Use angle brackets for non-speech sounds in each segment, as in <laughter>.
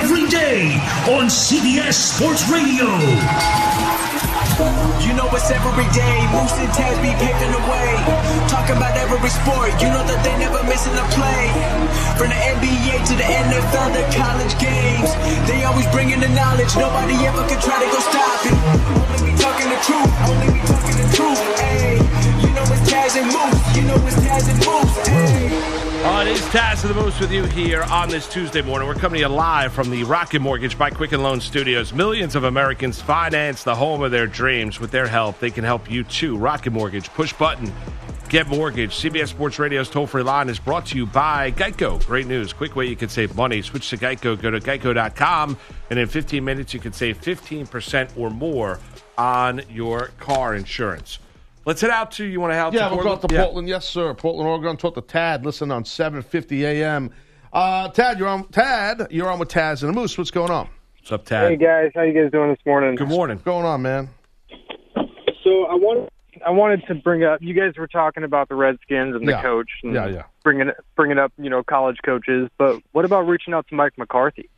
every day on CBS Sports Radio. You know it's every day. Moose and Taz be paving the way. Talking about every sport. You know that they never missing a play. From the NBA to the NFL, the college games. They always bringing the knowledge. Nobody ever can try to go stop it. Only we talking Taz of the Moose with you here on this Tuesday morning. We're coming to you live from the Rocket Mortgage by Quicken Loan Studios. Millions of Americans finance the home of their dreams. With their help, they can help you too. Rocket Mortgage, push button, get mortgage. CBS Sports Radio's toll free line is brought to you by Geico. Great news. Quick way you can save money. Switch to Geico. Go to geico.com, and in 15 minutes, you can save 15% or more on your car insurance. Let's head out to you want to help? Yeah, to we'll go out to Yeah. Portland. Yes, sir. Portland, Oregon. Talk to Tad. Listen on 7:50 a.m. Uh, Tad, you're on. Tad, you're on with Taz and the Moose. What's going on? What's up, Tad? Hey guys, how you guys doing this morning? Good morning. What's going on, man? So I wanted I wanted to bring up. You guys were talking about the Redskins and the Yeah. coach, and Yeah, yeah. bringing bringing up you know college coaches. But what about reaching out to Mike McCarthy?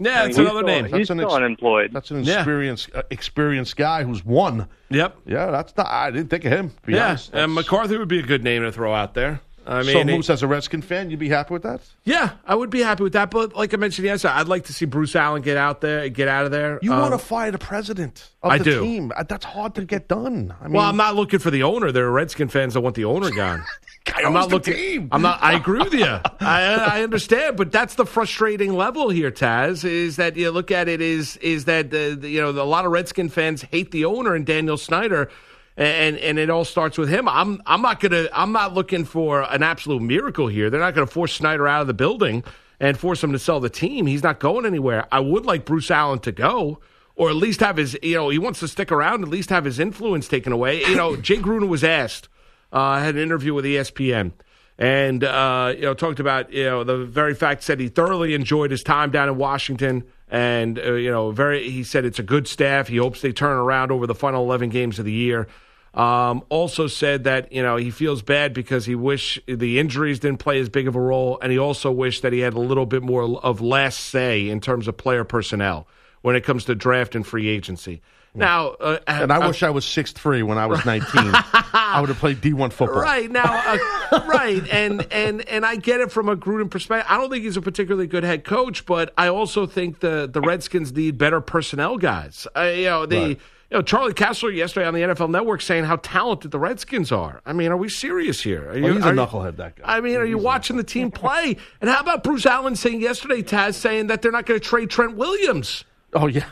Yeah, I it's mean, another he's name. Still, he's That's an still ex- unemployed. That's an Yeah. experienced, uh, experienced guy who's won. Yep. Yeah, that's not. I didn't think of him. to be Yeah, honest. and McCarthy would be a good name to throw out there. I mean, so it- Moose, as a Redskin fan, you'd be happy with that? yeah, I would be happy with that. But like I mentioned yesterday, I'd like to see Bruce Allen get out there, get out of there. You Um, want to fire the president of I the do. team? That's hard to get done. I mean, Well, I'm not looking for the owner. There are Redskin fans that want the owner gone. <laughs> I'm not looking. I'm not. I agree with you. <laughs> I, I understand, but that's the frustrating level here, Taz. Is that you look at it is is that the, the- you know a lot of Redskin fans hate the owner and Daniel Snyder, and and it all starts with him. I'm I'm not gonna. I'm not looking for an absolute miracle here. They're not going to force Snyder out of the building and force him to sell the team. He's not going anywhere. I would like Bruce Allen to go. Or at least have his, you know, he wants to stick around. At least have his influence taken away. You know, Jay Gruden was asked uh, had an interview with ESPN and uh, you know talked about you know the very fact said he thoroughly enjoyed his time down in Washington. And uh, you know very he said it's a good staff. He hopes they turn around over the final 11 games of the year. Um, also said that you know he feels bad because he wish the injuries didn't play as big of a role. And he also wished that he had a little bit more of less say in terms of player personnel when it comes to draft and free agency now uh, and I wish I was six three when I was 19. I would have played D1 <laughs> football. Right now, uh, right, and and and I get it from a Gruden perspective. I don't think he's a particularly good head coach, but I also think the the Redskins need better personnel guys. Uh, you know the. Right. You know, Charley Casserly yesterday on the NFL Network saying how talented the Redskins are. I mean, are we serious here? Are Well, he's a are you- knucklehead, that guy. I mean, are you watching the team play? And how about Bruce Allen saying yesterday, Taz, saying that they're not going to trade Trent Williams? Oh yeah,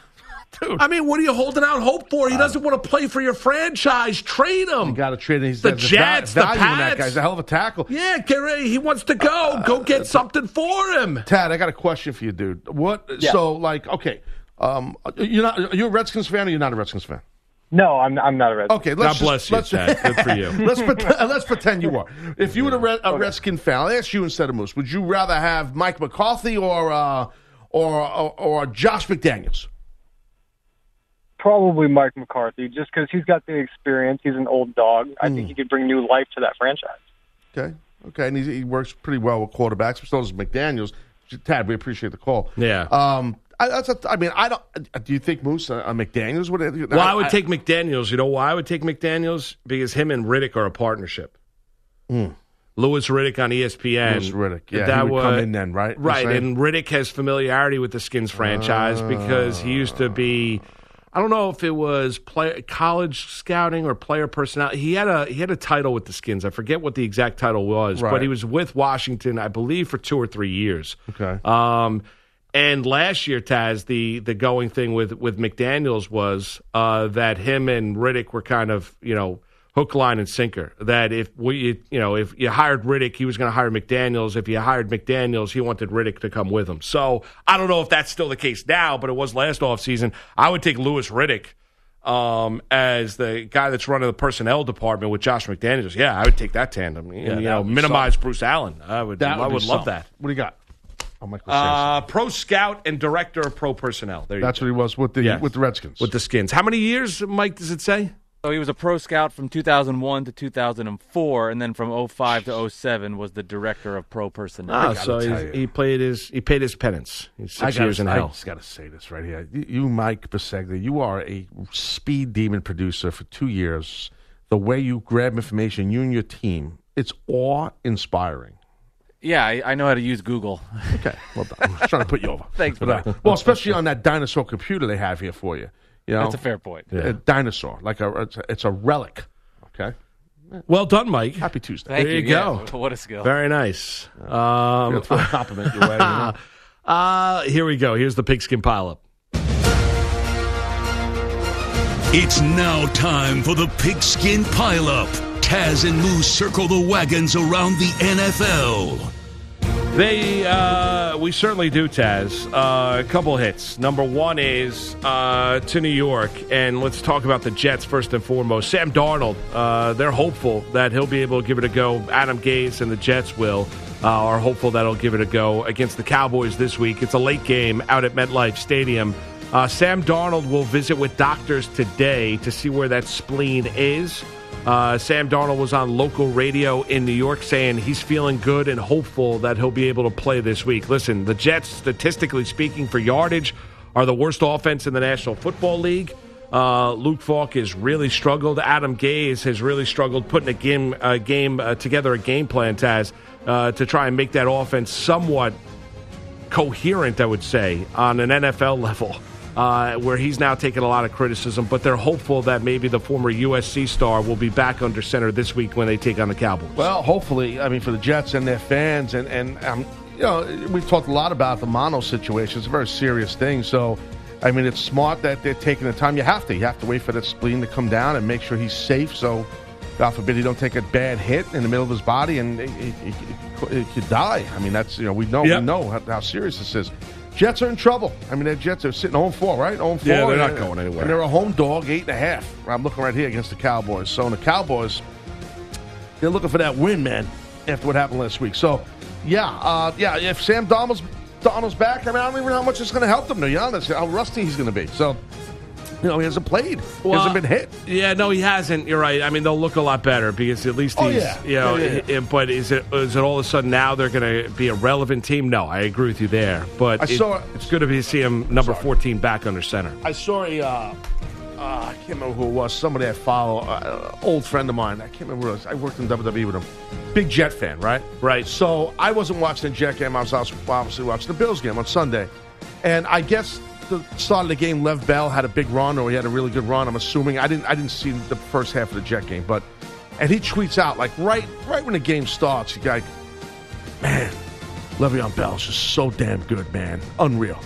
dude. I mean, what are you holding out hope for? He doesn't want to play for your franchise. Trade him. You got to trade him. He's The there's Jets, va- the value in that Pats. guy. He's a hell of a tackle. Yeah, get ready. He wants to go. Go get something for him. Tad, I got a question for you, dude. What? So, like, okay, um, you're not. Are you a Redskins fan or you're not a Redskins fan? No, I'm I'm not a Red. Okay, let's God bless you, let's, Tad. Good for you. <laughs> let's pretend, <laughs> let's pretend you are. If you were a, Red, a Redskin fan, I'll ask you instead of Moose. Would you rather have Mike McCarthy or uh, or, or or Josh McDaniels? Probably Mike McCarthy, just because he's got the experience. He's an old dog. I Hmm. think he could bring new life to that franchise. Okay, okay, and he, he works pretty well with quarterbacks. But so does McDaniels. Tad, we appreciate the call. Yeah. Um, I, that's a, I mean, I don't. Do you think Moose uh, McDaniels would? Well, I would take McDaniels. You know why I would take McDaniels? Because him and Riddick are a partnership. Louis Riddick on ESPN. Louis Riddick, yeah, that he would was come in then, right? Right, and Riddick has familiarity with the Skins franchise because he used to be. I don't know if it was play, college scouting or player personnel. He had a he had a title with the Skins. I forget what the exact title was, Right. but he was with Washington, I believe, for two or three years. Okay. Um, and last year, Taz, the the going thing with with McDaniel's was uh, that him and Riddick were kind of you know hook, line, and sinker. That if we you know if you hired Riddick, he was going to hire McDaniel's. If you hired McDaniel's, he wanted Riddick to come with him. So I don't know if that's still the case now, but it was last offseason. I would take Louis Riddick. Um, as the guy that's running the personnel department with Josh McDaniels, yeah, I would take that tandem. And, you know, would be minimize Bruce Allen. I would, That I be would love something. that. What do you got? Oh, Michael Samson. Uh, pro scout and director of pro personnel. There you That's go. what he was with the Yes. with the Redskins. with the skins. How many years, Mike? Does it say? So he was a pro scout from 2001 to 2004, and then from 05 to 07 was the director of pro personnel. Ah, so tell he's, you. he played his he paid his penance. He's I six gotta, years in I hell. just got to say this right here. You, you, Mike Biseglia, you are a speed demon producer for two years. The way you grab information, you and your team, it's awe-inspiring. Yeah, I, I know how to use Google. Okay, well done. I'm just trying to put you over. <laughs> Thanks for But, uh, Well, especially on that dinosaur computer they have here for you. You know, That's a fair point. A dinosaur, like a it's, a it's a relic. Okay, Well done, Mike. happy Tuesday. Thank There you Yeah, go. what a skill. Very nice. I'm Um, throw a compliment your way. You know? <laughs> uh, here we go. Here's the pigskin pileup. It's now time for the pigskin pileup. Taz and Moose circle the wagons around the NFL. They, uh, we certainly do, Taz. Uh, a couple hits. Number one is uh, to New York, and let's talk about the Jets first and foremost. Sam Darnold, uh, they're hopeful that he'll be able to give it a go. Adam Gase and the Jets will uh, are hopeful that he'll give it a go against the Cowboys this week. It's a late game out at MetLife Stadium. Uh, Sam Darnold will visit with doctors today to see where that spleen is. Uh, Sam Darnold was on local radio in New York saying he's feeling good and hopeful that he'll be able to play this week. Listen, the Jets, statistically speaking, for yardage, are the worst offense in the National Football League. Uh, Luke Falk has really struggled. Adam Gase has really struggled putting a game, a game uh, together, a game plan, Taz, uh, to try and make that offense somewhat coherent, I would say, on an NFL <laughs> level, uh, where he's now taking a lot of criticism. But they're hopeful that maybe the former USC star will be back under center this week when they take on the Cowboys. Well, hopefully, I mean, for the Jets and their fans, and and um, you know, we've talked a lot about the mono situation. It's a very serious thing. So, I mean, it's smart that they're taking the time. You have to. You have to wait for that spleen to come down and make sure he's safe. So, God forbid he don't take a bad hit in the middle of his body and he, he, he- he could die. I mean, that's you know we know Yep. we know how, how serious this is. Jets are in trouble. I mean, the Jets are sitting home four, right? Home four. Yeah, they're not going anywhere. And they're a home dog, eight and a half. I'm looking right here against the Cowboys. So, the Cowboys, they're looking for that win, man, after what happened last week. So, yeah, uh, yeah, if Sam Donald's, Donald's back, I mean, I don't even know how much it's going to help them, to be honest, how rusty he's going to be. So, you know, he hasn't played. he hasn't been hit. Yeah, no, he hasn't. You're right. I mean, they'll look a lot better because at least Oh, he's, yeah. you know. Yeah, yeah, But is it is it all of a sudden now they're going to be a relevant team? No, I agree with you there. But I it- saw- it's good to be, see him number 14 back under center. I saw a, uh, uh, I can't remember who it was, somebody I follow, uh, old friend of mine. I can't remember who it was. I worked in WWE with him. Big Jet fan, right? Right. So I wasn't watching the Jet game. I was obviously watching the Bills game on Sunday. And I guess the start of the game, Lev Bell had a big run, or he had a really good run. I'm assuming. I didn't. I didn't see the first half of the Jet game, but and he tweets out like right, right when the game starts, he's like, "Man, Le'Veon Bell's just so damn good, man, unreal."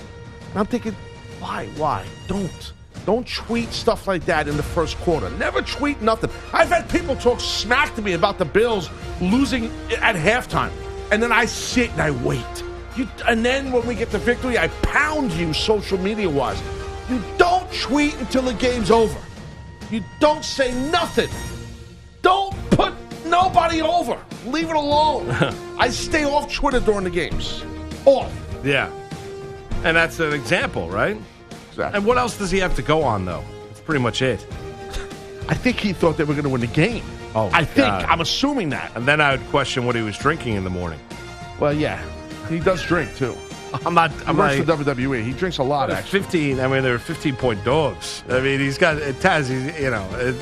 And I'm thinking, why, why? Don't. Don't tweet stuff like that in the first quarter. Never tweet nothing. I've had people talk smack to me about the Bills losing at halftime, and then I sit and I wait. You, and then when we get the victory, I pound you social media wise. You don't tweet until the game's over. You don't say nothing. Don't put nobody over. Leave it alone. <laughs> I stay off Twitter during the games. Off. Yeah. And that's an example, right? Exactly. And what else does he have to go on, though? That's pretty much it. <laughs> I think he thought they were going to win the game. Oh, I think. I'm assuming that. And then I would question what he was drinking in the morning. Well, yeah, he does drink too. I'm not. He I'm works like, for WWE. He drinks a lot, actually. 15. I mean, they're 15 point dogs. I mean, he's got uh, Taz. He's, you know, uh,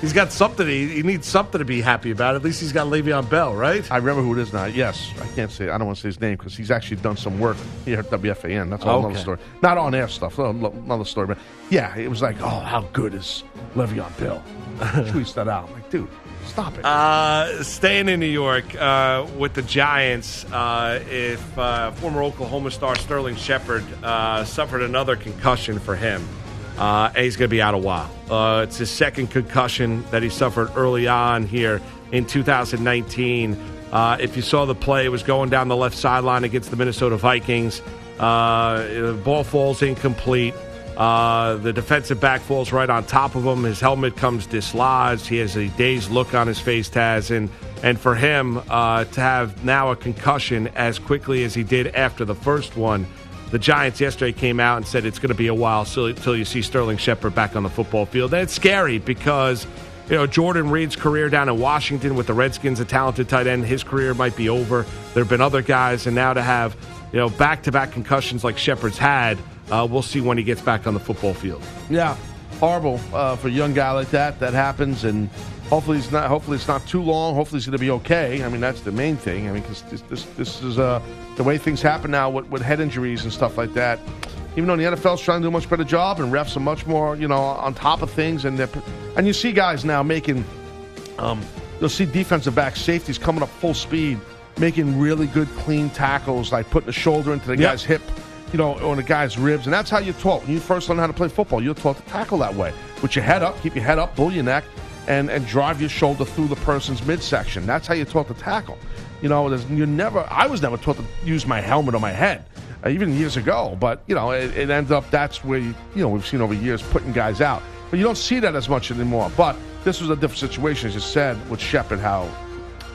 he's got something. He, he needs something to be happy about. At least he's got Le'Veon Bell, right? I remember who it is now. Yes, I can't say. I don't want to say his name because he's actually done some work here at WFAN. That's Okay. other story. Not on air stuff. Another story. But yeah, it was like, oh, how good is Le'Veon Bell? <laughs> Tweets that out. I'm like, dude, stop it. Uh, staying in New York uh, with the Giants, uh, if uh, former Oklahoma star Sterling Shepard uh, suffered another concussion for him, uh, he's going to be out a while. It's his second concussion that he suffered early on here in 2019. Uh, if you saw the play, it was going down the left sideline against the Minnesota Vikings. The ball falls incomplete. Uh, the defensive back falls right on top of him. His helmet comes dislodged. He has a dazed look on his face, Taz. And, and for him uh, to have now a concussion as quickly as he did after the first one, the Giants yesterday came out and said it's going to be a while until you see Sterling Shepard back on the football field. And it's scary because, you know, Jordan Reed's career down in Washington with the Redskins, a talented tight end, his career might be over. There have been other guys, and now to have, you know, back to back concussions like Shepard's had, uh, we'll see when he gets back on the football field. Yeah, horrible uh, for a young guy like that. That happens, and hopefully it's not. Hopefully it's not too long. Hopefully he's going to be okay. I mean, that's the main thing. I mean, because this, this this is uh, the way things happen now with, with head injuries and stuff like that. Even though the NFL's trying to do a much better job and refs are much more, you know, on top of things, and and you see guys now making, um, you'll see defensive back safeties coming up full speed, making really good clean tackles, like putting the shoulder into the Yep. guy's hip you know, on a guy's ribs. And that's how you're taught. When you first learn how to play football, you're taught to tackle that way. With your head up, keep your head up, pull your neck, and, and drive your shoulder through the person's midsection. That's how you're taught to tackle. You know, you never, I was never taught to use my helmet on my head, uh, even years ago. But, you know, it, it ended up, that's where, you, you know, we've seen over years putting guys out. But you don't see that as much anymore. But this was a different situation, as you said, with Shepard, how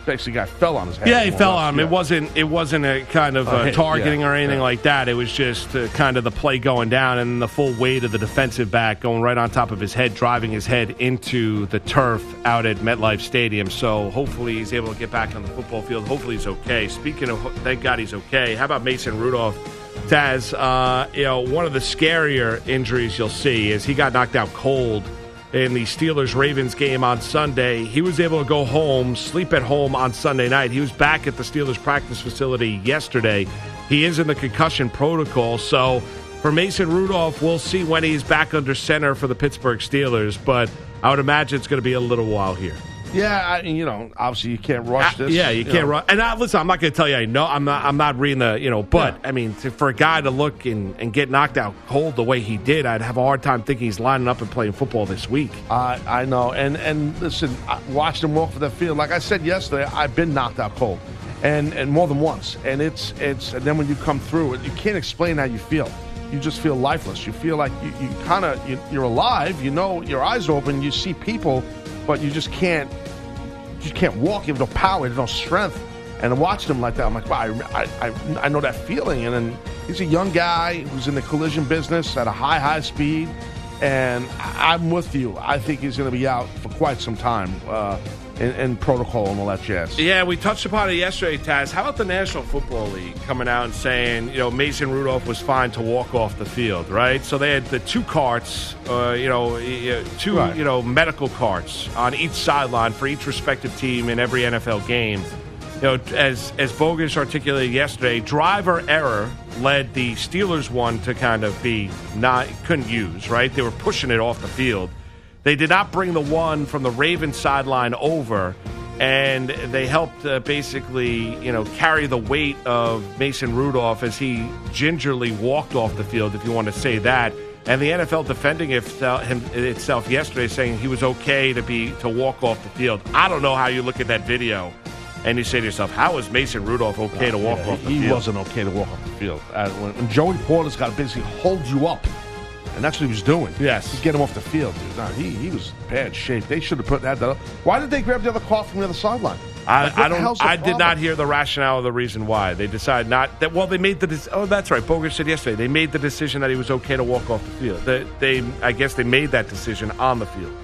basically guy fell on his head. Yeah, he fell on him. It wasn't. It wasn't a kind of A uh, hit, targeting yeah, or anything yeah. like that. It was just uh, kind of the play going down and the full weight of the defensive back going right on top of his head, driving his head into the turf out at MetLife Stadium. So hopefully he's able to get back on the football field. Hopefully he's okay. Speaking of, thank God he's okay. How about Mason Rudolph? Taz, uh, you know, one of the scarier injuries you'll see is he got knocked out cold in the Steelers Ravens game on Sunday. He was able to go home, sleep at home on Sunday night. He was back at the Steelers practice facility yesterday. He is in the concussion protocol. So for Mason Rudolph, we'll see when he's back under center for the Pittsburgh Steelers, but I would imagine it's going to be a little while here. Yeah, I, you know, obviously you can't rush Uh, this. yeah, you, can't know. run. And uh, listen, I'm not going to tell you I know. I'm not. I'm not reading the. You know, but I mean, to, for a guy to look and, and get knocked out cold the way he did, I'd have a hard time thinking he's lining up and playing football this week. I I know, and and listen, I watched him walk for the field. Like I said yesterday, I've been knocked out cold, and and more than once. And it's it's and then when you come through it, you can't explain how you feel. You just feel lifeless. You feel like you, you kind of you, you're alive. You know, your eyes open. You see people, but you just can't. You just can't walk. You have no power. You have no strength. And I watched him like that. I'm like, wow, I, I, I- know that feeling. And then he's a young guy who's in the collision business at a high, high speed. And I'm with you. I think he's going to be out for quite some time uh, in, in protocol and all that jazz. Yeah, we touched upon it yesterday, Taz. How about the National Football League coming out and saying, you know, Mason Rudolph was fine to walk off the field, right? So they had the two carts, uh, you know, two, Right. you know, medical carts on each sideline for each respective team in every NFL game. You know, as as Bogus articulated yesterday, driver error led the Steelers one to kind of be not couldn't use, right? They were pushing it off the field. They did not bring the one from the Ravens sideline over, and they helped uh, basically, you know, carry the weight of Mason Rudolph as he gingerly walked off the field, if you want to say that. And the NFL defending itself, him, itself yesterday, saying he was okay to be to walk off the field. I don't know how you look at that video and you say to yourself, "How is Mason Rudolph okay to walk Yeah, off the he field?" wasn't okay to walk off the field. Uh, when, when Joey Porter's got to basically hold you up, and that's what he was doing. Yes. to get him off the field. Dude. Nah, he he was bad shape. They should have put that. Why did they grab the other car from the other sideline? I, Like, I don't. I did not hear the rationale or the reason why they decided not that. Well, they made the. dec- Oh, that's right. Bogus said yesterday they made the decision that he was okay to walk off the field. They, they I guess they made that decision on the field.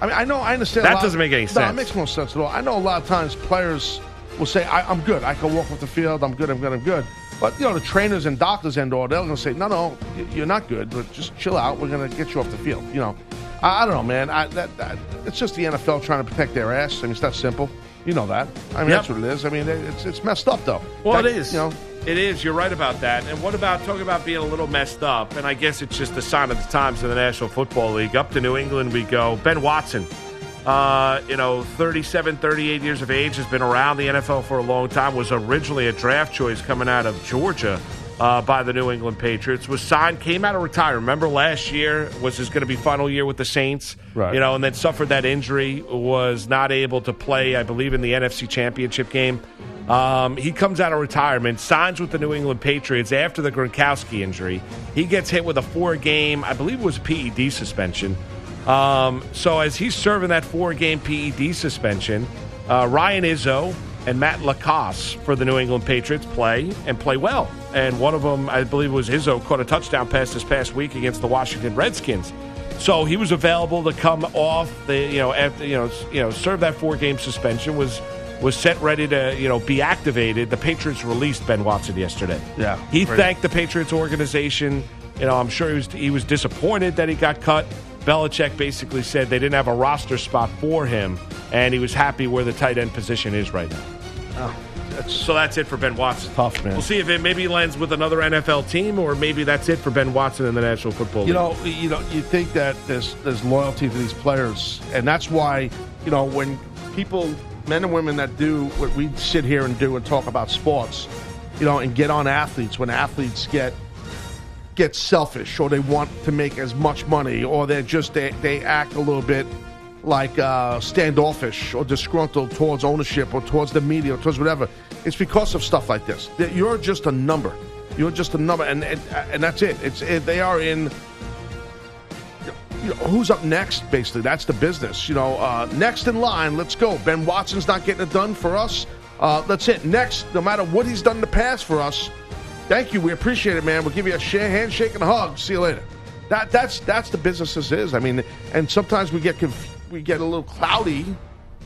I mean, I know, I understand. That doesn't make any No, sense. it makes no sense at all. I know a lot of times players will say, I, "I'm good. I can walk off the field. I'm good. I'm good. I'm good." But you know, the trainers and doctors and all they're going to say, "No, no, you're not good. But just chill out. We're going to get you off the field." You know, I, I don't know, man. I, that, that it's just the NFL trying to protect their ass. I mean, it's that simple. You know that. I mean, Yep. that's what it is. I mean, it's it's messed up though. Well, That- it is. You know, It is. You're right about that. And what about talking about being a little messed up? And I guess it's just a sign of the times in the National Football League. Up to New England we go. Ben Watson, uh, you know, 37, 38 years of age, has been around the NFL for a long time. Was originally a draft choice coming out of Georgia. Uh, by the New England Patriots was signed, came out of retirement. Remember last year was his going to be final year with the Saints, Right. You know, and then suffered that injury, was not able to play, I believe, in the NFC Championship game. Um, he comes out of retirement, signs with the New England Patriots after the Gronkowski injury. He gets hit with a four game, I believe it was a PED suspension. Um, so as he's serving that four game PED suspension, uh, Ryan Izzo and Matt LaCosse for the New England Patriots play and play well. And one of them, I believe was Izzo, caught a touchdown pass this past week against the Washington Redskins. So he was available to come off the, you know, after, you know, you know, serve that four game suspension. Was was set ready to, you know, be activated. The Patriots released Ben Watson yesterday. Yeah, he thanked the Patriots organization. You know, I'm sure he was he was disappointed that he got cut. Belichick basically said they didn't have a roster spot for him, and he was happy where the tight end position is right now. Oh, so that's it for Ben Watson. Tough, man. We'll see if it maybe lands with another NFL team, or maybe that's it for Ben Watson in the National Football League. You know, you know, you think that there's there's loyalty to these players, and that's why you know when people, men and women that do what we sit here and do and talk about sports, you know, and get on athletes when athletes get get selfish or they want to make as much money or they're just they, they act a little bit like uh, standoffish or disgruntled towards ownership or towards the media or towards whatever. It's because of stuff like this. That You're just a number. You're just a number, and and, and that's it. It's it, they are in. You know, who's up next? Basically, that's the business. You know, uh, next in line. Let's go. Ben Watson's not getting it done for us. Uh, that's it. Next, no matter what he's done in the past for us, thank you. We appreciate it, man. We'll give you a share, handshake and a hug. See you later. That that's that's the business this is. I mean, and sometimes we get conf- we get a little cloudy,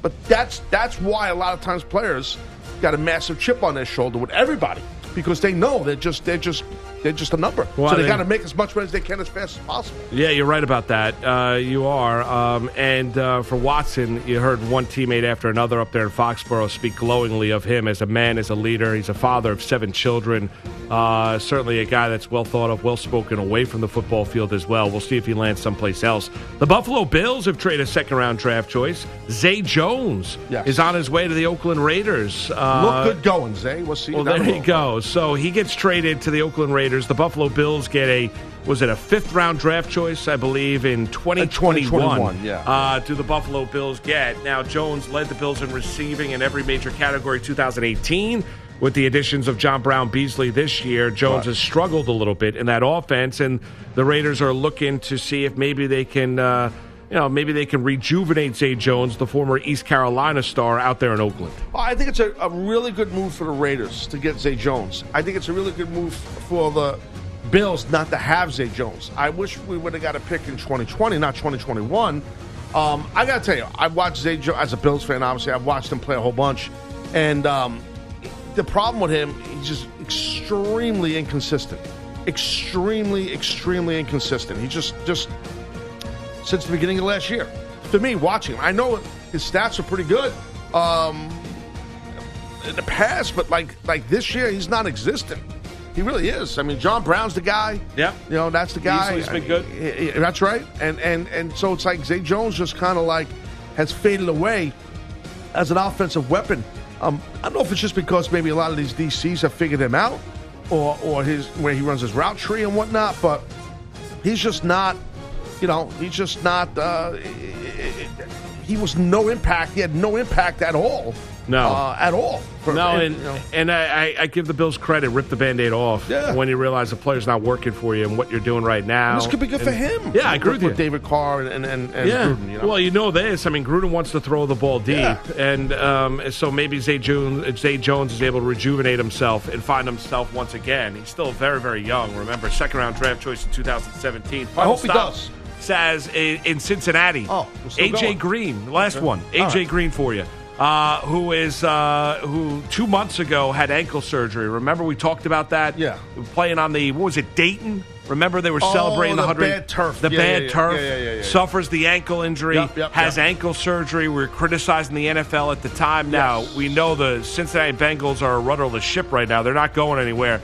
but that's that's why a lot of times players got a massive chip on their shoulder with everybody because they know they're just they're just they're just a number. Well, so they they- got to make as much money as they can as fast as possible. Yeah, you're right about that. Uh, you are. Um, and uh, for Watson, you heard one teammate after another up there in Foxborough speak glowingly of him as a man, as a leader. He's a father of seven children. Uh, certainly a guy that's well thought of, well spoken away from the football field as well. We'll see if he lands someplace else. The Buffalo Bills have traded a second round draft choice. Zay Jones Yes. is on his way to the Oakland Raiders. Uh, Look good going, Zay. We'll see. well, there he you road. go. So he gets traded to the Oakland Raiders. The Buffalo Bills get a was it a fifth round draft choice, I believe, in 2021. 2021, yeah. Uh, do the Buffalo Bills get now? Jones led the Bills in receiving in every major category 2018. With the additions of John Brown Beasley this year, Jones has struggled a little bit in that offense, and the Raiders are looking to see if maybe they can, uh, you know, maybe they can rejuvenate Zay Jones, the former East Carolina star, out there in Oakland. I think it's a, a really good move for the Raiders to get Zay Jones. I think it's a really good move for the Bills not to have Zay Jones. I wish we would have got a pick in 2020, not 2021. Um, I got to tell you, I watched Zay Jones as a Bills fan. Obviously, I've watched him play a whole bunch, and um, the problem with him, he's just extremely inconsistent. Extremely, extremely inconsistent. He just, just since the beginning of last year. To me, watching him, I know his stats are pretty good. Um, in the past, but like like this year, he's non-existent. He really is. I mean, John Brown's the guy. Yeah. you know that's the guy. Beasley's been I good. eh, That's right. And and and so it's like Zay Jones just kind of like has faded away as an offensive weapon. Um, I don't know if it's just because maybe a lot of these DCs have figured him out, or or his where he runs his route tree and whatnot. But he's just not. You know, he's just not. Uh, he was no impact. He had no impact at all. No. uh, at all. For- No, and you know. and I, I- I give the Bills credit. Rip the band-aid off Yeah. when you realize the player's not working for you and what you're doing right now. this could be good for him. Yeah, I agree with you. David Carr and and, and yeah. Gruden, you know? Well, you know this. I mean, Gruden wants to throw the ball deep, Yeah. and um, so maybe Zay Jones, Zay Jones is able to rejuvenate himself and find himself once again. He's still very, very young. Remember, second round draft choice in 2017. Final hope he does. Says in in Cincinnati. Oh, AJ going. Green, last one. AJ right. Green for you. Uh, who is uh, who two months ago had ankle surgery? Remember we talked about that? Yeah. playing on the what was it Dayton Remember they were Oh, celebrating the the 100 bad turf. The Yeah, bad yeah, turf Yeah, suffers the ankle injury, Yep, yep, has yep. ankle surgery. We were criticizing the NFL at the time. Now we know the Cincinnati Bengals are a rudderless ship right now. They're not going anywhere.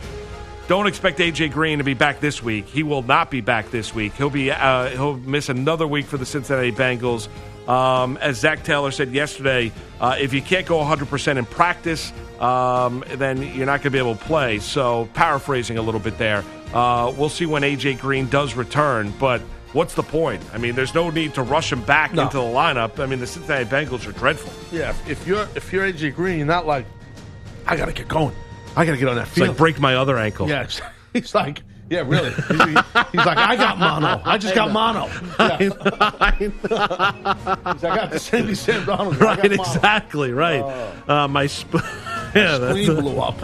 Don't expect AJ Green to be back this week. He will not be back this week. He'll be uh, he'll miss another week for the Cincinnati Bengals. Um, as Zac Taylor said yesterday, uh, if you can't go 100% in practice, um, then you're not going to be able to play. So, paraphrasing a little bit there, uh, we'll see when AJ Green does return. But what's the point? I mean, there's no need to rush him back No. into the lineup. I mean, the Cincinnati Bengals are dreadful. Yeah, if- if you're if you're AJ Green, you're not like, I gotta get going. I gotta get on that It's like break my other ankle. yeah, <laughs> he's like, yeah, <laughs> really. He's, he's like, I got mono. I just got mono. <laughs> Yeah. He's like, I got the Sandy Sam Donald. Right, exactly, right. uh, my sp- yeah, that's Spleen blew up.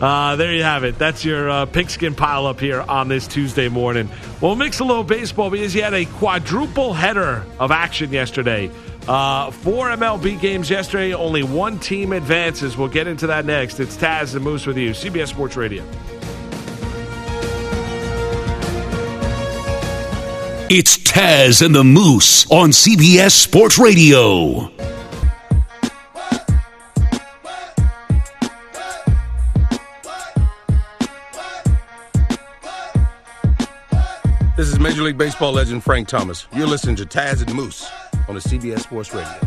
Uh, there you have it. That's your uh, pigskin pile up here on this Tuesday morning. We'll mix a little baseball because you had a quadruple header of action yesterday. Uh, four MLB games yesterday. Only one team advances. We'll get into that next. It's Taz and Moose with you, CBS Sports Radio. It's Taz and the Moose on CBS Sports Radio. This is Major League Baseball legend Frank Thomas. You're listening to Taz and Moose on the CBS Sports Radio.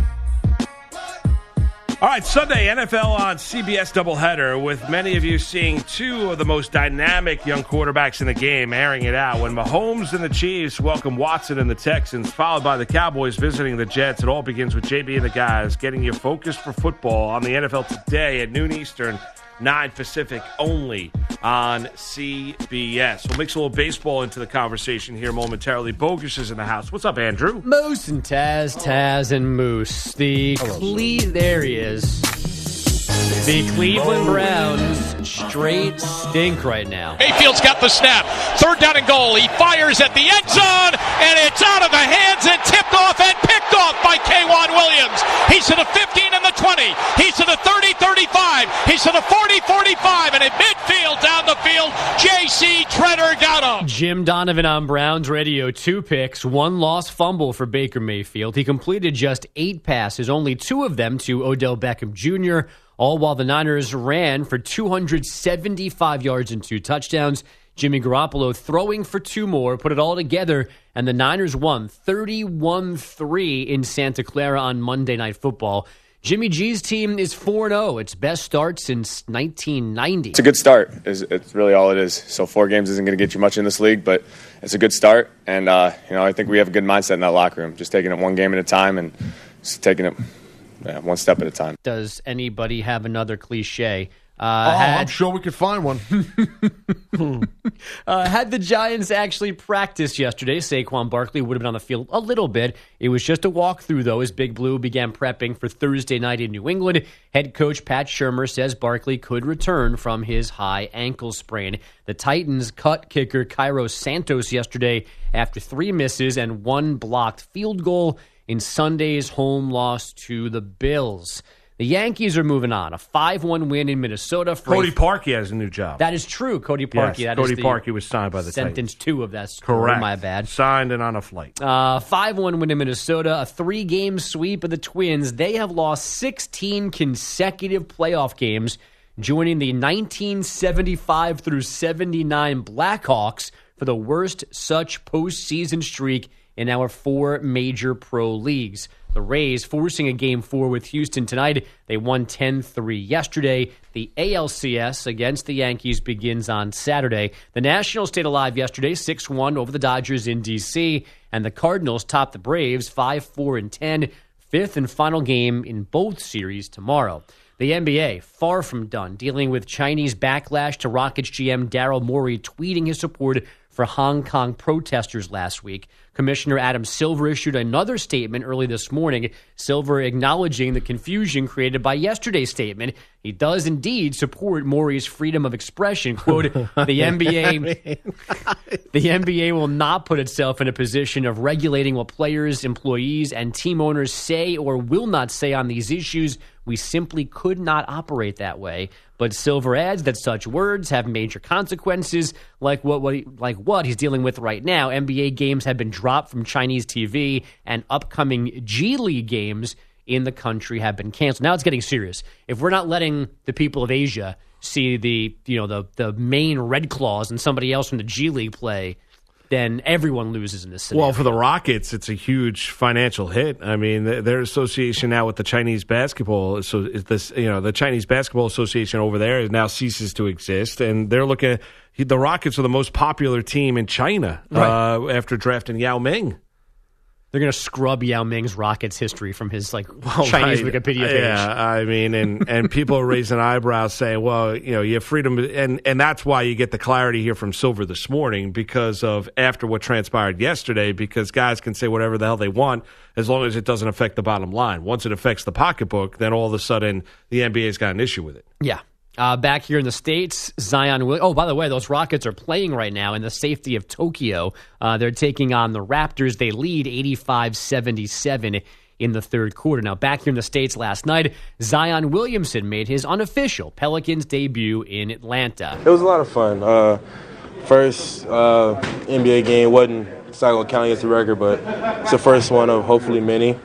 All right, Sunday NFL on CBS doubleheader with many of you seeing two of the most dynamic young quarterbacks in the game airing it out. When Mahomes and the Chiefs welcome Watson and the Texans, followed by the Cowboys visiting the Jets, it all begins with JB and the guys getting you focused for football on the NFL today at noon Eastern. 9 Pacific only on CBS. We'll mix a little baseball into the conversation here momentarily. Bogus is in the house. What's up, Andrew? Moose and Taz, Taz and Moose. The Cle- there he is. The Cleveland Browns straight stink right now. Mayfield's got the snap. Third down and goal. He fires at the end zone, and it's out of the hands and tipped off and picked off by K'Waun Williams. He's to the 15 and the 20. He's to the 30 35. He's to the 40 45. And at midfield down the field, J.C. Tretter got him. Jim Donovan on Browns radio, two picks, one lost fumble for Baker Mayfield. He completed just eight passes, only two of them to Odell Beckham Jr., all while the Niners ran for 275 yards and two touchdowns. Jimmy Garoppolo throwing for two more, put it all together, and the Niners won 31 3 in Santa Clara on Monday Night Football. Jimmy G's team is 4 0, its best start since 1990. It's a good start. Is it's really all it is. So four games isn't going to get you much in this league, but it's a good start, and uh, you know I think we have a good mindset in that locker room. Just taking it one game at a time and just taking it yeah, one step at a time. Does anybody have another cliche? Oh, Uh, I'm sure we could find one. <laughs> uh, had the Giants actually practiced yesterday, Saquon Barkley would have been on the field a little bit. It was just a walkthrough, though, as Big Blue began prepping for Thursday night in New England. Head coach Pat Shurmur says Barkley could return from his high ankle sprain. The Titans cut kicker Cairo Santos yesterday after three misses and one blocked field goal in Sunday's home loss to the Bills. The Yankees are moving on. A 5 1 win in Minnesota. For Cody Parkey has a new job. That is true. Cody Parkey. Yes, that is Cody Parkey was signed by the sentence two of that story. Correct. My bad. Signed and on a flight. Uh, 5 1 win in Minnesota, a three game sweep of the Twins. They have lost 16 consecutive playoff games, joining the 1975 through 79 Blackhawks for the worst such postseason streak in our four major pro leagues. The Rays forcing a game four with Houston tonight. They won 10 3 yesterday. The ALCS against the Yankees begins on Saturday. The Nationals stayed alive yesterday, 6 1 over the Dodgers in D.C., and the Cardinals topped the Braves 5 4 and 10. Fifth and final game in both series tomorrow. The NBA, far from done, dealing with Chinese backlash to Rockets GM Daryl Morey tweeting his support for Hong Kong protesters last week. Commissioner Adam Silver issued another statement early this morning. Silver acknowledging the confusion created by yesterday's statement. He does indeed support Morey's freedom of expression. Quote, <laughs> the NBA <laughs> <laughs> the NBA will not put itself in a position of regulating what players, employees, and team owners say or will not say on these issues. We simply could not operate that way. But Silver adds that such words have major consequences, like what, what he, like what he's dealing with right now. NBA games have been dropped from Chinese TV, and upcoming G League games in the country have been canceled. Now it's getting serious. If we're not letting the people of Asia see the you know the the Maine Red Claws and somebody else from the G League play, then everyone loses in this scenario. Well, for the Rockets, it's a huge financial hit. I mean, their association now with the Chinese basketball, so is this you know the Chinese basketball association over there now ceases to exist, and they're looking. The Rockets are the most popular team in China Right. uh, after drafting Yao Ming. They're going to scrub Yao Ming's Rockets history from his like <laughs> Well, Chinese right. Wikipedia page. Yeah, I mean, and and people are raising eyebrows saying, well, you know, you have freedom, and and that's why you get the clarity here from Silver this morning because of after what transpired yesterday, because guys can say whatever the hell they want as long as it doesn't affect the bottom line. Once it affects the pocketbook, then all of a sudden the NBA's got an issue with it. Yeah. Uh, back here in the States, Zion. Oh, by the way, those Rockets are playing right now in the safety of Tokyo. Uh, they're taking on the Raptors. They lead 85 77 in the third quarter. Now, back here in the States last night, Zion Williamson made his unofficial Pelicans debut in Atlanta. It was a lot of fun. Uh, first uh, NBA game wasn't it's not gonna count against the record, but it's the first one of hopefully many,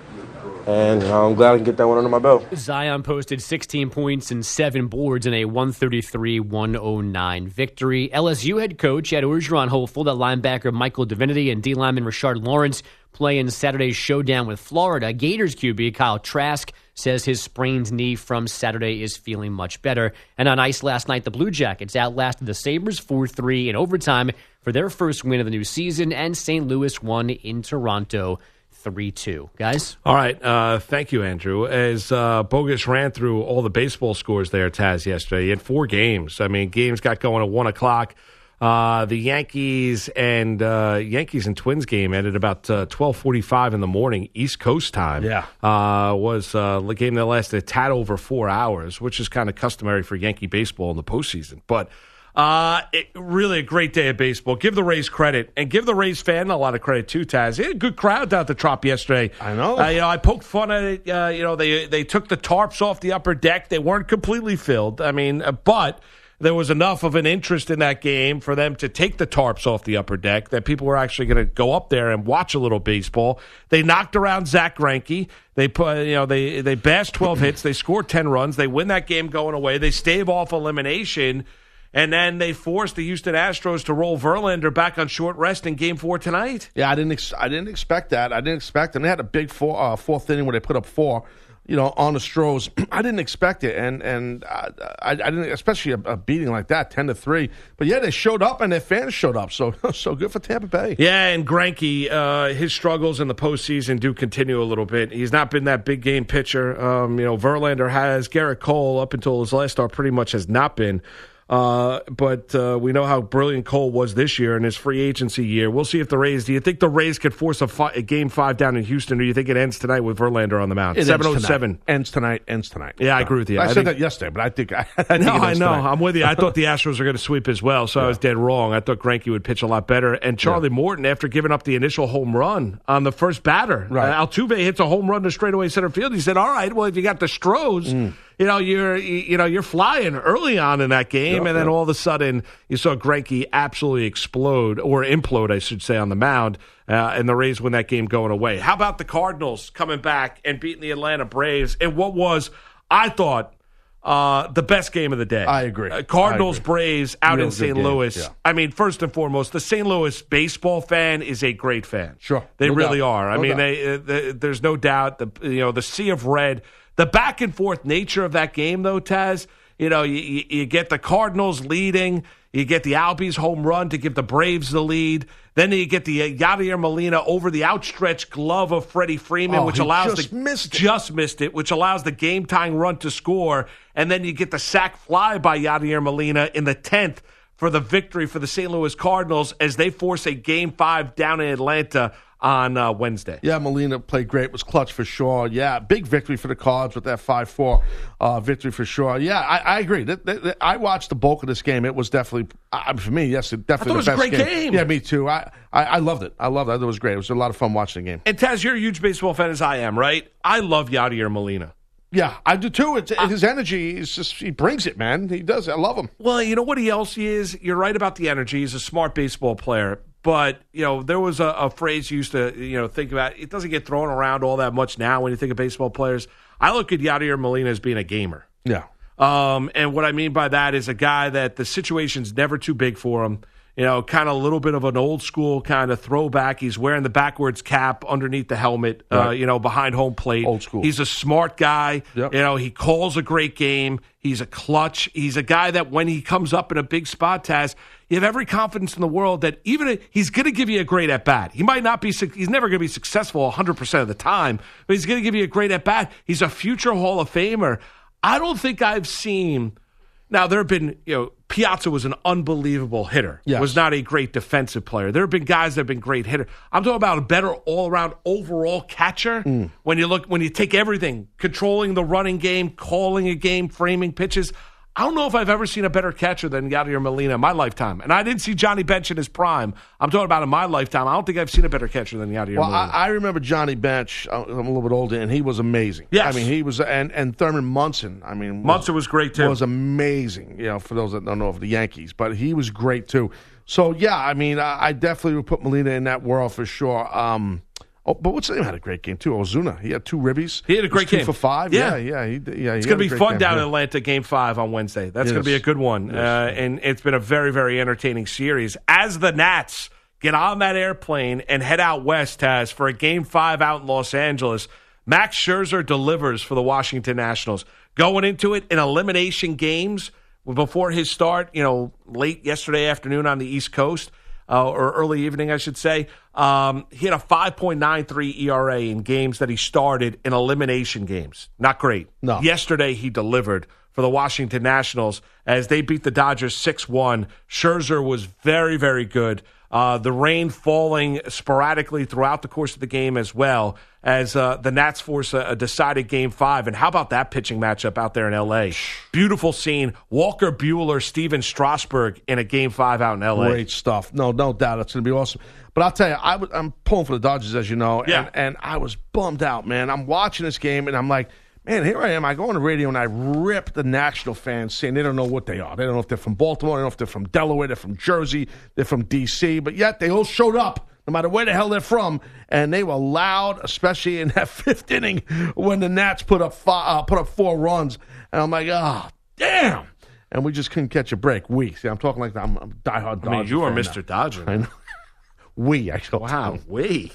and I'm glad I can get that one under my belt. Zion posted 16 points and seven boards in a 133 109 victory. LSU head coach Ed Orgeron hopeful that linebacker Michael Divinity and D lineman Rashard Lawrence play in Saturday's showdown with Florida. Gators QB Kyle Trask says his sprained knee from Saturday is feeling much better. And on ice last night, the Blue Jackets outlasted the Sabres 4 3 in overtime for their first win of the new season, and St. Louis won in Toronto 3 2. Guys? All right. Uh, thank you, Andrew. As uh, Bogus ran through all the baseball scores there, Taz, yesterday, he had four games. I mean, games got going at 1 o'clock. Uh, the Yankees and uh, Yankees and Twins game ended about uh, twelve forty five in the morning East Coast time. Yeah. uh, was uh, a game that lasted a tad over four hours, which is kind of customary for Yankee baseball in the postseason. But uh, it, really a great day of baseball. Give the Rays credit and give the Rays fan a lot of credit too. Taz, They had a good crowd down at the Trop yesterday. I know. Uh, you know, I poked fun at it. Uh, you know, they they took the tarps off the upper deck. They weren't completely filled. I mean, uh, but there was enough of an interest in that game for them to take the tarps off the upper deck that people were actually going to go up there and watch a little baseball. They knocked around Zack Greinke. They put, you know, they they bashed twelve hits. They scored ten runs. They win that game going away. They stave off elimination. And then they forced the Houston Astros to roll Verlander back on short rest in Game Four tonight. Yeah, I didn't. Ex- I didn't expect that. I didn't expect. And they had a big four, uh, fourth inning where they put up four. You know, on the Stros. <clears throat> I didn't expect it, and and uh, I, I didn't, especially a, a beating like that, ten to three. But yeah, they showed up, and their fans showed up. So <laughs> so good for Tampa Bay. Yeah, and Greinke, uh, his struggles in the postseason do continue a little bit. He's not been that big game pitcher. Um, you know, Verlander has. Gerrit Cole, up until his last start, pretty much has not been. Uh, but uh, we know how brilliant Cole was this year in his free agency year. We'll see if the Rays. Do you think the Rays could force a, fi- a game five down in Houston, or do you think it ends tonight with Verlander on the mound? Seven oh tonight. seven. ends tonight. Ends tonight. Yeah, I agree with you. I, I said think- that yesterday, but I think I, <laughs> I think No, I know. tonight. I'm with you. I thought the <laughs> Astros were going to sweep as well, so I was dead wrong. I thought Greinke would pitch a lot better. And Charlie Morton, after giving up the initial home run on the first batter, Right. uh, Altuve hits a home run to straightaway center field. He said, "All right, well, if you got the Stros." Mm. You know you're you know you're flying early on in that game, Yeah, and then yeah. all of a sudden you saw Greinke absolutely explode or implode, I should say, on the mound, uh, and the Rays win that game going away. How about the Cardinals coming back and beating the Atlanta Braves And what was, I thought, uh, the best game of the day? I agree. Uh, Cardinals I agree. Braves out Real in St. Louis. yeah. I mean, first and foremost, the St. Louis baseball fan is a great fan. Sure. they No really doubt. are. I No mean, they, uh, they, there's no doubt. The you know the sea of red, the back and forth nature of that game, though, Taz. You know, you, you, get the Cardinals leading. You get the Albies home run to give the Braves the lead. Then you get the uh, Yadier Molina over the outstretched glove of Freddie Freeman, Oh, which allows just the missed it. just missed it, which allows the game tying run to score. And then you get the sac fly by Yadier Molina in the 10th for the victory for the St. Louis Cardinals as they force a game five down in Atlanta on uh, Wednesday. Yeah, Molina played great. Was clutch for sure. Yeah, big victory for the Cards with that five four uh, victory for sure. Yeah, I, I agree. That, that- that- I watched the bulk of this game. It was definitely uh, for me. Yes, it definitely it was the a best great game. Yeah, me too. I, I I loved it. I loved it. It was great. It was a lot of fun watching the game. And Taz, you're a huge baseball fan as I am, right? I love Yadier Molina. Yeah, I do too. It's, his energy is just he brings it, man. He does. I love him. Well, you know what he else he is? You're right about the energy. He's a smart baseball player. But, you know, there was a, a phrase you used to, you know, think about. It doesn't get thrown around all that much now when you think of baseball players. I look at Yadier Molina as being a gamer. Yeah. Um, and what I mean by that is a guy that the situation's never too big for him. You know, kind of a little bit of an old school kind of throwback. He's wearing the backwards cap underneath the helmet, uh, you know, behind home plate. Old school. He's a smart guy. Yep. You know, he calls a great game. He's a clutch. He's a guy that when he comes up in a big spot, Taz, you have every confidence in the world that even if, he's going to give you a great at bat. He might not be, he's never going to be successful 100% of the time, but he's going to give you a great at bat. He's a future Hall of Famer. I don't think I've seen. Now there have been, you know, Piazza was an unbelievable hitter. Yes. Was not a great defensive player. There have been guys that have been great hitter. I'm talking about a better all around overall catcher. Mm. When you look, when you take everything, controlling the running game, calling a game, framing pitches. I don't know if I've ever seen a better catcher than Yadier Molina in my lifetime. And I didn't see Johnny Bench in his prime. I'm talking about in my lifetime. I don't think I've seen a better catcher than Yadier Well, Molina. I, I remember Johnny Bench. uh, I'm a little bit older, and he was amazing. Yes. I mean he was, and and Thurman Munson. I mean, Munson was great, too. Was amazing. You know, for those that don't know of the Yankees, but he was great too. So yeah, I mean, I, I definitely would put Molina in that world for sure. Um, oh, but what's his name had a great game too. Ozuna, he had two ribbies. He had a great two game. for five. Yeah. Yeah, yeah, he, yeah. It's going to be fun down in Atlanta, Game Five on Wednesday. That's It going to be a good one, uh, and it's been a very, very entertaining series. As the Nats get on that airplane and head out west, Taz, for a Game Five out in Los Angeles, Max Scherzer delivers for the Washington Nationals. Going into it in elimination games before his start, you know, late yesterday afternoon on the East Coast. Uh, or early evening, I should say. Um, he had a 5.93 ERA in games that he started in elimination games. Not great. No. Yesterday, he delivered for the Washington Nationals as they beat the Dodgers 6 1. Scherzer was very, very good. Uh, the rain falling sporadically throughout the course of the game as well as uh, the Nats force a, a decided game five. And how about that pitching matchup out there in L.A.? Beautiful scene. Walker Buehler, Stephen Strasburg in a game five out in L.A. Great stuff. No, no doubt. It's going to be awesome. But I'll tell you, I was, I'm pulling for the Dodgers, as you know. Yeah. And, and I was bummed out, man. I'm watching this game, and I'm like, man, here I am. I go on the radio, and I rip the national fans saying they don't know what they are. They don't know if they're from Baltimore. They don't know if they're from Delaware. They're from Jersey. They're from D.C. But yet they all showed up, no matter where the hell they're from. And they were loud, especially in that <laughs> fifth inning when the Nats put up, fi- uh, put up four runs. And I'm like, oh, damn. And we just couldn't catch a break. We. See, I'm talking like I'm a diehard Dodger I mean, you are Mr. now. Dodger. I know. <laughs> We actually. Wow, we.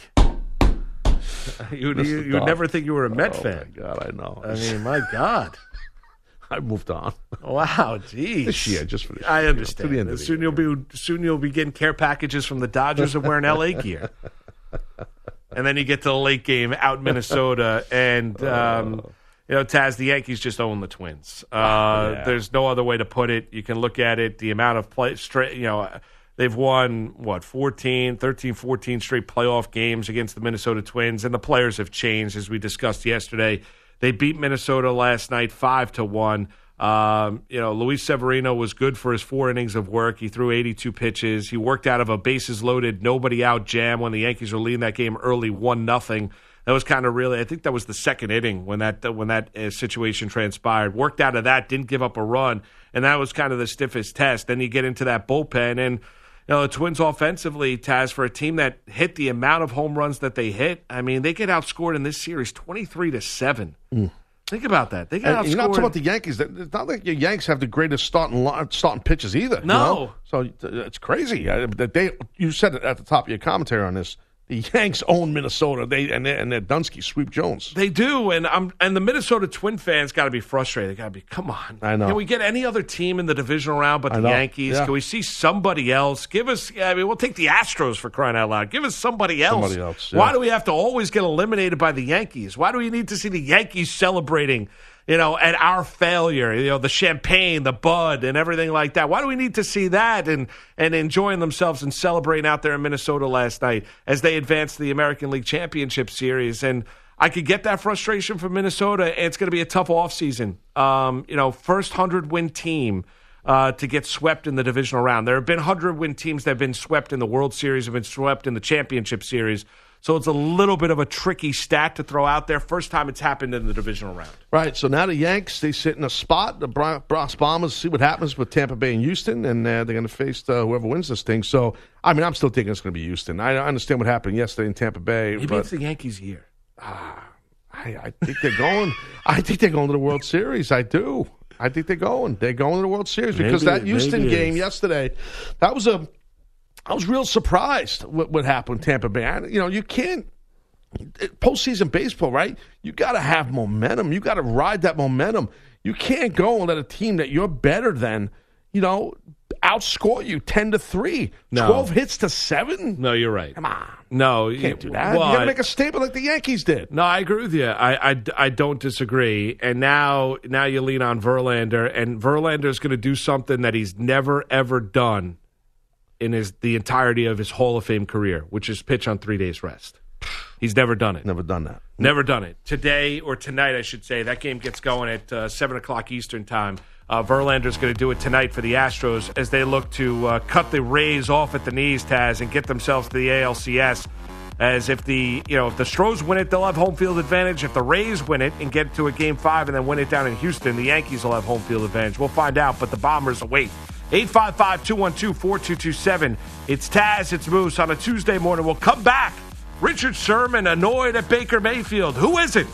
<laughs> you you you'd never think you were a Met oh fan. My God, I know. I mean, <laughs> my God. I moved on. Wow, geez. This year, just for this I year, understand. to the end of the soon you'll be soon you'll be getting care packages from the Dodgers and wearing LA gear. <laughs> and then you get to the late game out in Minnesota, and um, you know, Taz, the Yankees just own the Twins. Uh, Yeah. There's no other way to put it. You can look at it. The amount of play, straight, you know. They've won, what, 14, 13, 14 straight playoff games against the Minnesota Twins, and the players have changed, as we discussed yesterday. They beat Minnesota last night 5 to 1. Um, you know, Luis Severino was good for his four innings of work. He threw 82 pitches. He worked out of a bases loaded, nobody out jam when the Yankees were leading that game early, 1 nothing. That was kind of really. I think that was the second inning when that when that uh, situation transpired. Worked out of that, didn't give up a run, and that was kind of the stiffest test. Then you get into that bullpen, and you know the Twins offensively, Taz, for a team that hit the amount of home runs that they hit. I mean, they get outscored in this series twenty three to seven. Think about that. They get And you're not talking about the Yankees. It's not like the Yanks have the greatest starting starting pitches either. you No. know? so it's crazy that they. You said it at the top of your commentary on this. The Yanks own Minnesota. They and their, and their Dunsky sweep Jones. They do, and I'm and the Minnesota Twin fans got to be frustrated. They got to be, come on. I know. Can we get any other team in the divisional round but the. Yankees? Yeah. Can we see somebody else? Give us. I mean, we'll take the Astros for crying out loud. Give us somebody else. Somebody else, yeah. Why do we have to always get eliminated by the Yankees? Why do we need to see the Yankees celebrating? You know, at our failure, you know, the champagne, the bud, and everything like that. Why do we need to see that and and enjoying themselves and celebrating out there in Minnesota last night as they advanced the American League Championship Series? And I could get that frustration from Minnesota. It's going to be a tough offseason. Um, you know, first 100 win team uh, to get swept in the divisional round. There have been 100 win teams that have been swept in the World Series, have been swept in the championship series. So it's a little bit of a tricky stat to throw out there. First time it's happened in the divisional round. Right. So now the Yanks they sit in a spot. The Bron- Bronx Bombers see what happens with Tampa Bay and Houston, and uh, they're going to face uh, whoever wins this thing. So I mean, I'm still thinking it's going to be Houston. I understand what happened yesterday in Tampa Bay, Maybe but it's the Yankees' year. I, I think they're going. I think they're going to the World Series. I do. I think they're going. They're going to the World Series because Maybe- that Houston game yesterday, that was a. I was real surprised what, what happened in Tampa Bay. I- you know, you can't postseason baseball, right? You got to have momentum. You got to ride that momentum. You can't go and let a team that you're better than, you know, outscore you ten to three, No. twelve hits to seven. No, you're right. Come on, No, you can't do that. Well, you got to make a statement like the Yankees did. No, I agree with you. I, I, I don't disagree. And now now you lean on Verlander, and Verlander is going to do something that he's never ever done in his the entirety of his Hall of Fame career, which is pitch on three days rest. He's never done it. Never done that. Never done it. Today or tonight, I should say. That game gets going at uh, seven o'clock Eastern time. Uh, Verlander's going to do it tonight for the Astros as they look to uh, cut the Rays off at the knees, Taz, and get themselves to the ALCS. As if the you know if the Stros win it, they'll have home field advantage. If the Rays win it and get to a game five and then win it down in Houston, the Yankees will have home field advantage. We'll find out, but the Bombers await. 855 212 4227. It's Taz, it's Moose on a Tuesday morning. We'll come back. Richard Sherman annoyed at Baker Mayfield. Who is it?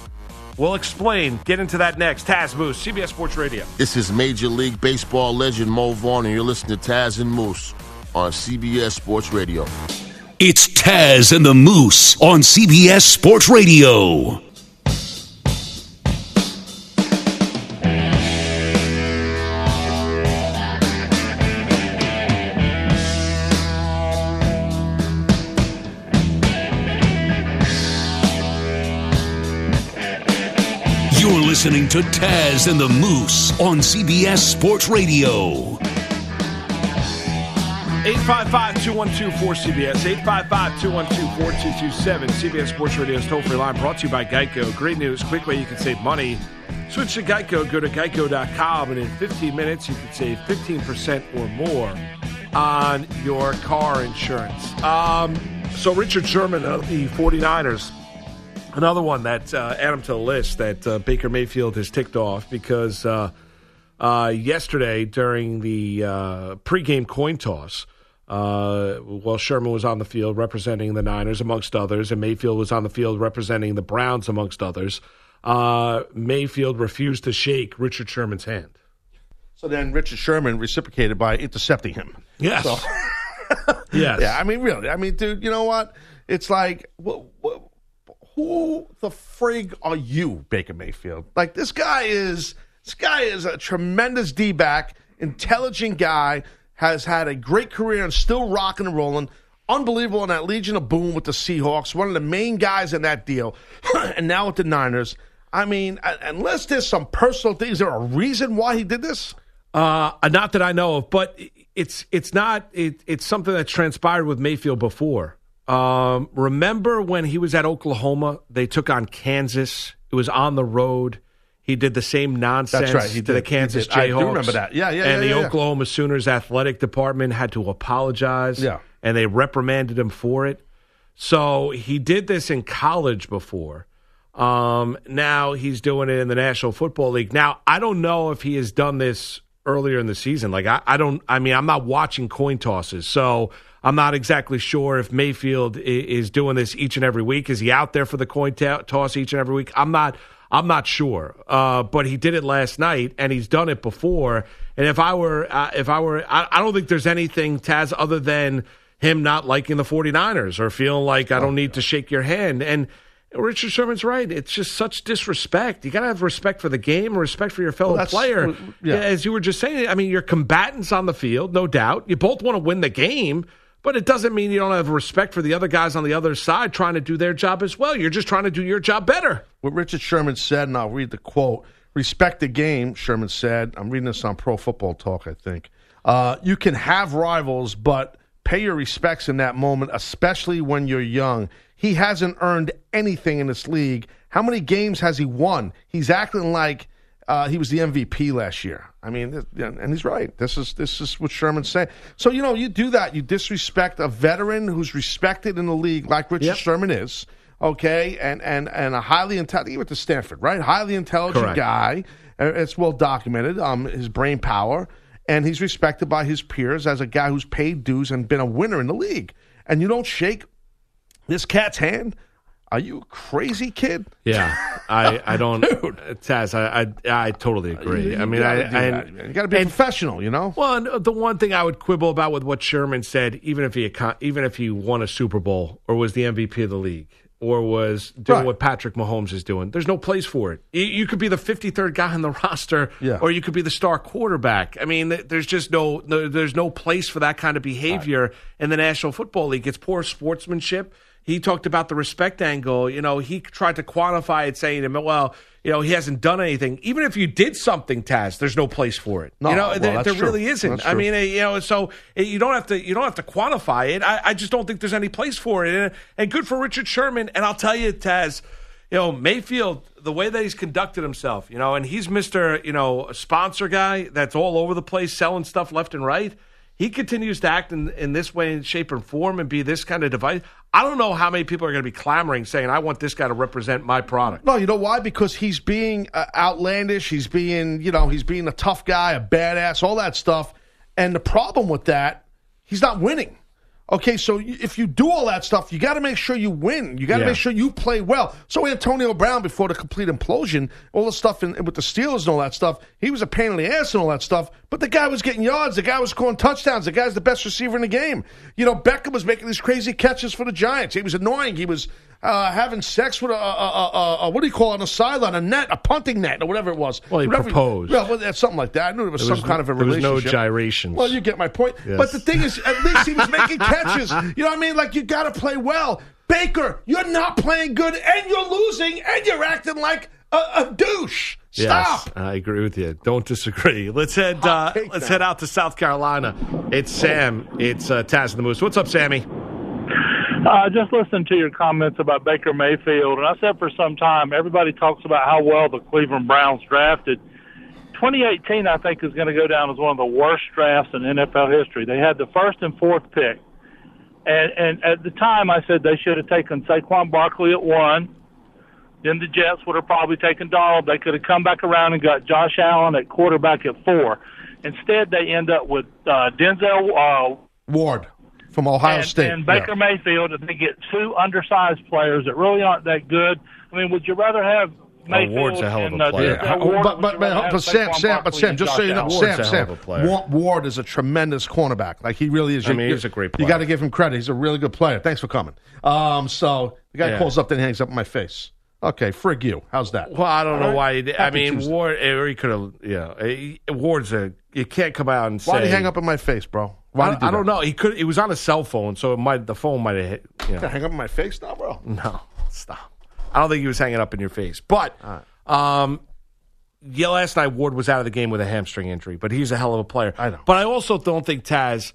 We'll explain. Get into that next. Taz Moose, CBS Sports Radio. This is Major League Baseball legend Mo Vaughn, and you're listening to Taz and Moose on CBS Sports Radio. It's Taz and the Moose on CBS Sports Radio. Listening to Taz and the Moose on CBS Sports Radio. 855-212-4CBS, 855-212-4227. CBS Sports Radio's toll-free line brought to you by Geico. Great news, quick way you can save money. Switch to Geico, go to geico.com, and in 15 minutes you can save 15% or more on your car insurance. Um, so Richard Sherman of the 49ers, another one that uh, add him to the list that uh, Baker Mayfield has ticked off because uh, uh, yesterday during the uh, pregame coin toss, uh, well, Sherman was on the field representing the Niners amongst others, and Mayfield was on the field representing the Browns amongst others. Uh, Mayfield refused to shake Richard Sherman's hand. So then Richard Sherman reciprocated by intercepting him. Yes. So, <laughs> Yes. <laughs> yeah, I mean, really. I mean, dude, you know what? It's like, wh- wh- who the frig are you, Baker Mayfield? Like, this guy is this guy is a tremendous D back, intelligent guy, has had a great career and still rocking and rolling. Unbelievable in that Legion of Boom with the Seahawks, one of the main guys in that deal. <clears throat> and now with the Niners. I mean, unless there's some personal things, is there a reason why he did this? Uh, not that I know of, but it's it's not it, it's something that's transpired with Mayfield before. Um, remember when he was at Oklahoma? They took on Kansas. It was on the road. He did the same nonsense That's right, he to the did. He Kansas did. I do remember that. Yeah, yeah, And yeah, the yeah. Oklahoma Sooners athletic department had to apologize. Yeah. and they reprimanded him for it. So he did this in college before. Um, now he's doing it in the National Football League. Now I don't know if he has done this earlier in the season. Like I, I don't. I mean, I'm not watching coin tosses, so I'm not exactly sure if Mayfield is doing this each and every week. Is he out there for the coin ta- toss each and every week? I'm not. I'm not sure, uh, but he did it last night, and he's done it before. And if I were, uh, if I were, I, I don't think there's anything Taz other than him not liking the 49ers or feeling like I don't need to shake your hand. And Richard Sherman's right. It's just such disrespect. You got to have respect for the game, respect for your fellow Well, player. yeah. As you were just saying, I mean, you're combatants on the field, no doubt. You both want to win the game, but it doesn't mean you don't have respect for the other guys on the other side trying to do their job as well. You're just trying to do your job better. what Richard Sherman said, and I'll read the quote. Respect the game, Sherman said. I'm reading this on Pro Football Talk, I think. Uh, you can have rivals, but pay your respects in that moment, especially when you're young. He hasn't earned anything in this league. How many games has he won? He's acting like uh, he was the MVP last year. I mean, and he's right. This is this is what Sherman's saying. So you know, you do that. You disrespect a veteran who's respected in the league, like Richard Sherman is. Okay, and and and a highly intelligent. He went to Stanford, right? Highly intelligent Correct. guy. Uh, It's well documented. Um, his brain power, and he's respected by his peers as a guy who's paid dues and been a winner in the league. And you don't shake this cat's hand. Are you a crazy kid? Yeah, <laughs> I, I don't, Taz. I, I, I totally agree. You- I mean, I, gotta I that. You gotta be professional, you know. Well, the one thing I would quibble about with what Sherman said, even if he even if he won a Super Bowl or was the MVP of the league or was doing Right. what Patrick Mahomes is doing, there's no place for it. You, you could be the 53rd guy on the <laughs> roster, Yeah. or you could be the star quarterback. I mean, there's just no, no there's no place for that kind of behavior in the National Football League. It's poor sportsmanship. He talked about the respect angle. You know, he tried to quantify it, saying, "Well, you know, he hasn't done anything. Even if you did something, Taz, there's no place for it. No, you know, well, there, there really isn't. I mean, you know, so uh, you don't have to you don't have to quantify it. I, I just don't think there's any place for it. And, and good for Richard Sherman. And I'll tell you, Taz, you know, Mayfield, the way that he's conducted himself, you know, and he's Mister, you know, sponsor guy that's all over the place selling stuff left and right. He continues to act in, in this way, in shape and form, and be this kind of device. I don't know how many people are going to be clamoring, saying, "I want this guy to represent my product." No, you know why? Because he's being uh, outlandish. He's being, you know, he's being a tough guy, a badass, all that stuff. And the problem with that, he's not winning. Okay, so if you do all that stuff, you got to make sure you win. You got to Yeah. make sure you play well. So Antonio Brown, before the complete implosion, all the stuff in, with the Steelers and all that stuff, he was a pain in the ass and all that stuff. But the guy was getting yards. The guy was scoring touchdowns. The guy's the best receiver in the game. You know, Beckham was making these crazy catches for the Giants. He was annoying. He was uh, having sex with a, a, a, a, a what do you call it on the sideline, a net, a punting net, or whatever it was. Well, he Whatever- proposed. Yeah, well, that's something like that. I knew it was There some was- kind of a relationship. there was no gyrations. Well, you get my point. Yes. But the thing is, at least he was making catches. <laughs> You know what I mean? Like you got to play well. Baker, you're not playing good, and you're losing, and you're acting like a, a douche. Stop. Yes, I agree with you. Don't disagree. Let's head. Uh, let's now. head out to South Carolina. It's Sam. It's uh, Taz and the Moose. What's up, Sammy? Uh, just listened to your comments about Baker Mayfield, and I said for some time everybody talks about how well the Cleveland Browns drafted. 2018, I think, is going to go down as one of the worst drafts in NFL history. They had the first and fourth pick, and and at the time I said they should have taken Saquon Barkley at one. Then the Jets would have probably taken Donald. They could have come back around and got Josh Allen at quarterback at four. Instead, they end up with uh, Denzel uh, Ward from Ohio and, State. and Baker Mayfield, and they get two undersized players that really aren't that good. I mean, would you rather have Mayfield Ward's a hell of a and, uh, player. Denzel Ward, but but, but, but Sam, Sam, but Sam, just so you know, Ward's Sam, a Sam, of a player. Wa- Ward is a tremendous cornerback. Like he really is. I You- mean, he's a great You got to give him credit. He's a really good player. Thanks for coming. Um, so the guy Yeah. calls up, then hangs up in my face. Okay, frig you. How's that? Well, I don't know right. why. He did. I Happy mean, Tuesday. Ward. Or he could have. Yeah, he- Ward's a. You can't come out and say. Why'd he hang up in my face, bro? Why I, do I don't know. He could. He was on a cell phone, so it might. The phone might have hit. You know. Hang up in my face now, bro. No, stop. I don't think he was hanging up in your face. But um, yeah, last night Ward was out of the game with a hamstring injury, but he's a hell of a player. I know. But I also don't think Taz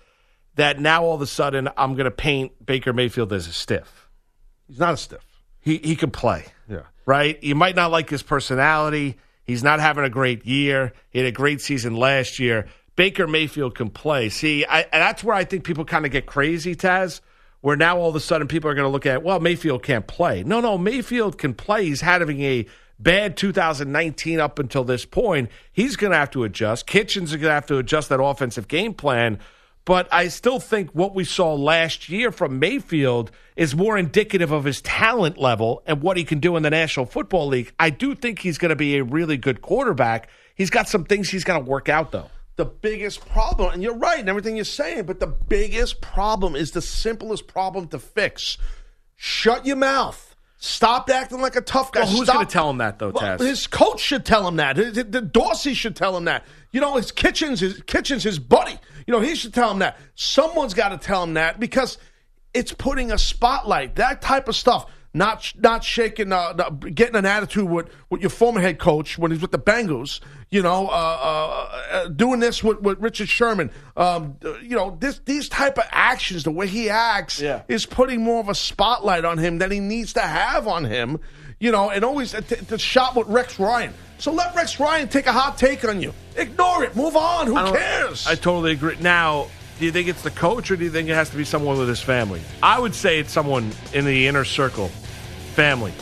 that now all of a sudden I'm going to paint Baker Mayfield as a stiff. He's not a stiff. He he can play. Yeah. Right? You might not like his personality. He's not having a great year. He had a great season last year. Baker Mayfield can play. See, I, that's where I think people kind of get crazy, Taz, where now all of a sudden people are going to look at, well, Mayfield can't play. No, no, Mayfield can play. He's having a bad 2019 up until this point. He's going to have to adjust. Kitchens is going to have to adjust that offensive game plan. But I still think what we saw last year from Mayfield is more indicative of his talent level and what he can do in the National Football League. I do think he's going to be a really good quarterback. He's got some things he's got to work out, though. the biggest problem, and you're right in everything you're saying, but the biggest problem is the simplest problem to fix. Shut your mouth. Stop acting like a tough guy. Well, who's going to tell him that, though, Taz? his coach should tell him that. The Dorsey should tell him that. You know, his kitchens, his kitchens, his buddy. You know, he should tell him that. Someone's got to tell him that because it's putting a spotlight. That type of stuff. Not not shaking, uh, getting an attitude with, with your former head coach when he's with the Bengals. You know, uh, uh, uh, doing this with, with Richard Sherman. Um, uh, you know, this these type of actions, the way he acts, Yeah. is putting more of a spotlight on him than he needs to have on him. You know, and always the, the shot with Rex Ryan. So let Rex Ryan take a hot take on you. Ignore it. Move on. Who I cares? I totally agree. Now, do you think it's the coach or do you think it has to be someone with his family? I would say it's someone in the inner circle, family.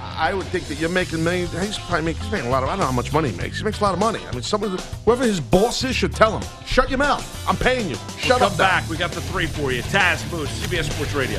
I would think that you're making millions. He's probably making, he's making a lot of. I don't know how much money he makes. He makes a lot of money. I mean, someone, whoever his boss is, should tell him, "Shut your mouth. I'm paying you. Shut We'll up." come back. We got the three for you. Taz Moose, CBS Sports Radio.